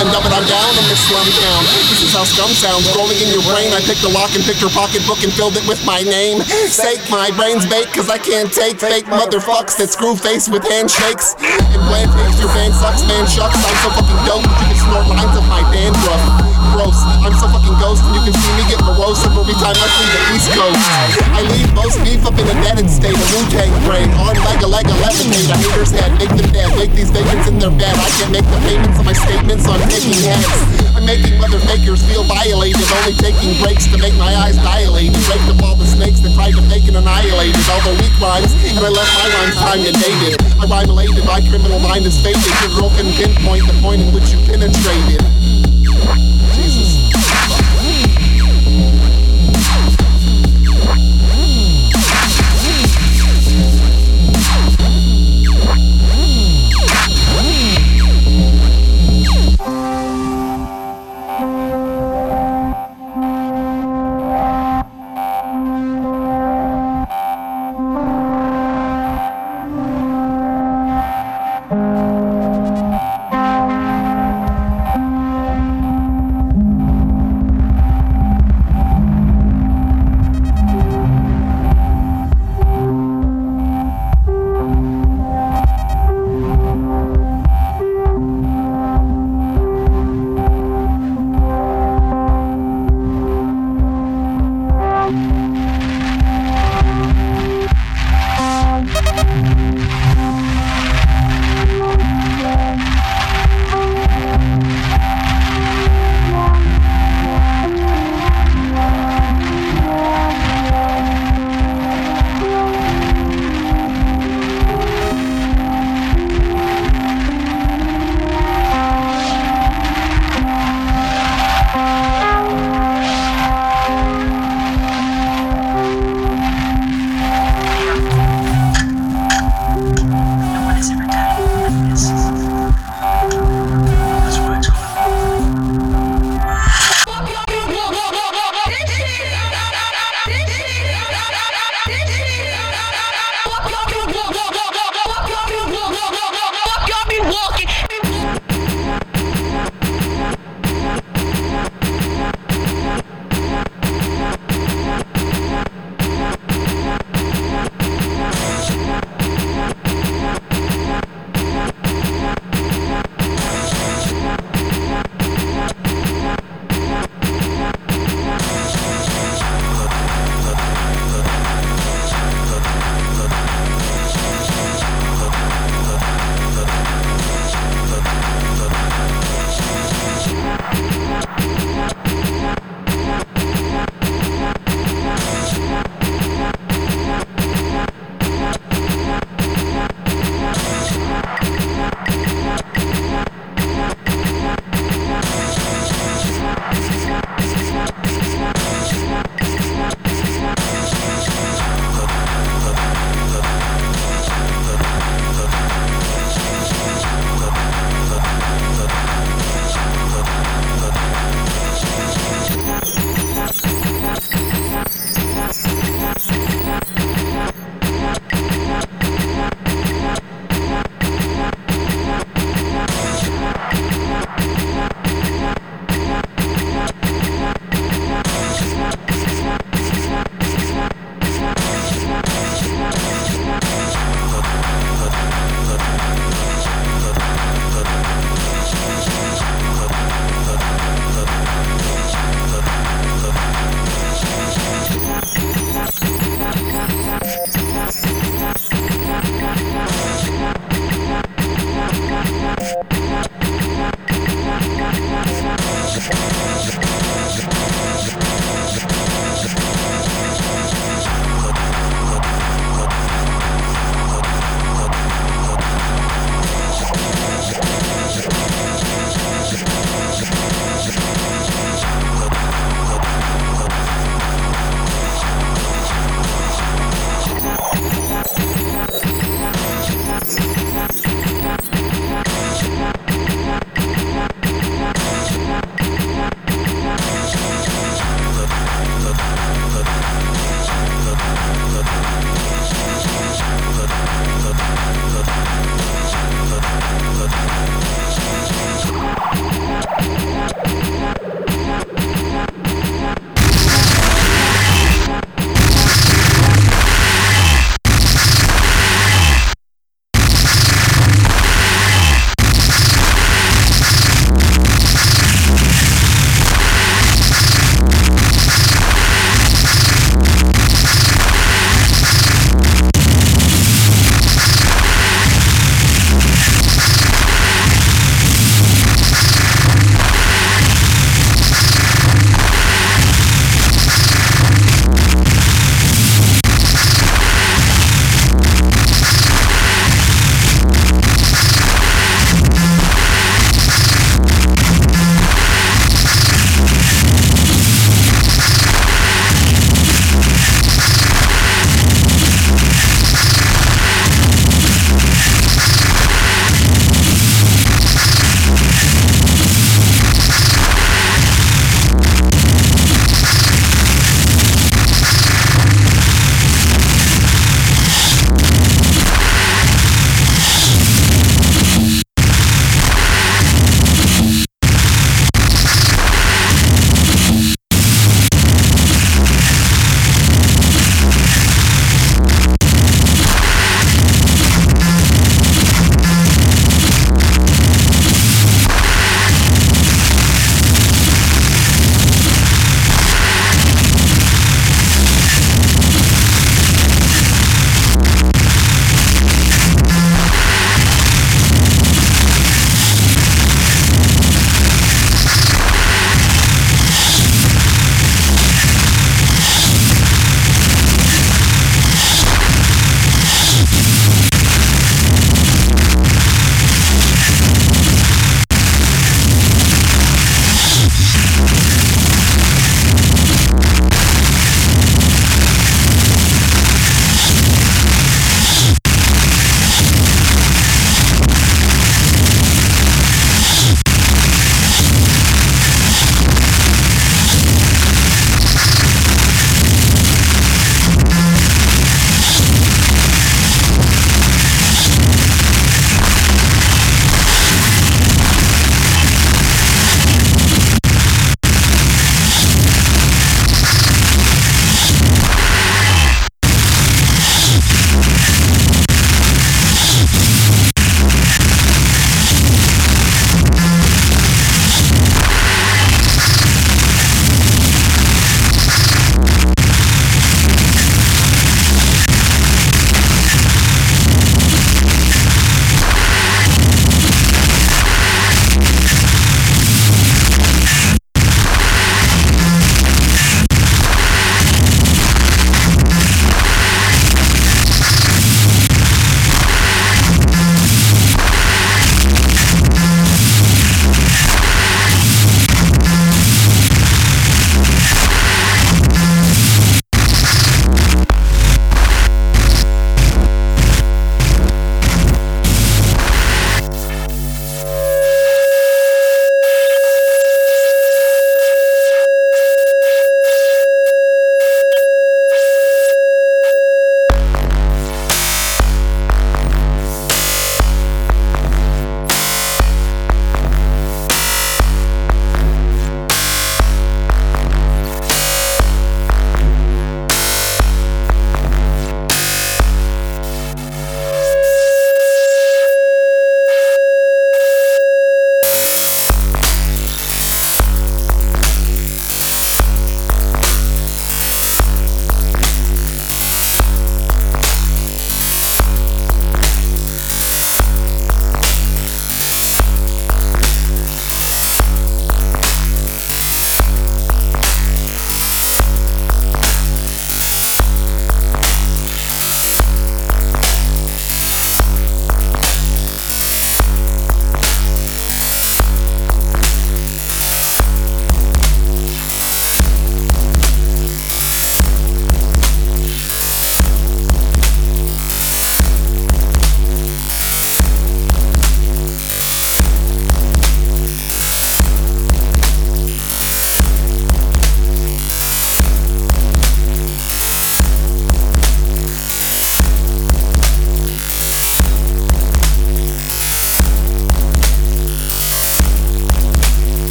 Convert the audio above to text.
and dumb it on down in this slum town. This is how scum sounds. Rolling in your brain, I picked a lock and picked your pocketbook and filled it with my name. Sake, my brain's baked cause I can't take fake motherfucks that screw face with handshakes. And bland takes your band sucks, man shucks. I'm so fucking dope that you can snort lines of my dandruff. Gross, I'm so fucking ghost and you can see me get morose every time I see the East Coast. I leave most beef up in a deaded state, a Wu-Tang brain. On like a leg a levitate, a hater's head, make them dead. Make these vacants in their bed. I can make the payments on my statements on taking heads. I'm making mother fakers feel violated, only taking breaks to make my eyes dilate. And raped up all the snakes that tried to make and annihilate. All the weak rhymes, and I left my rhymes time to dated. I rhyme my criminal mind is faded. Your girl can pinpoint the point in which you penetrated.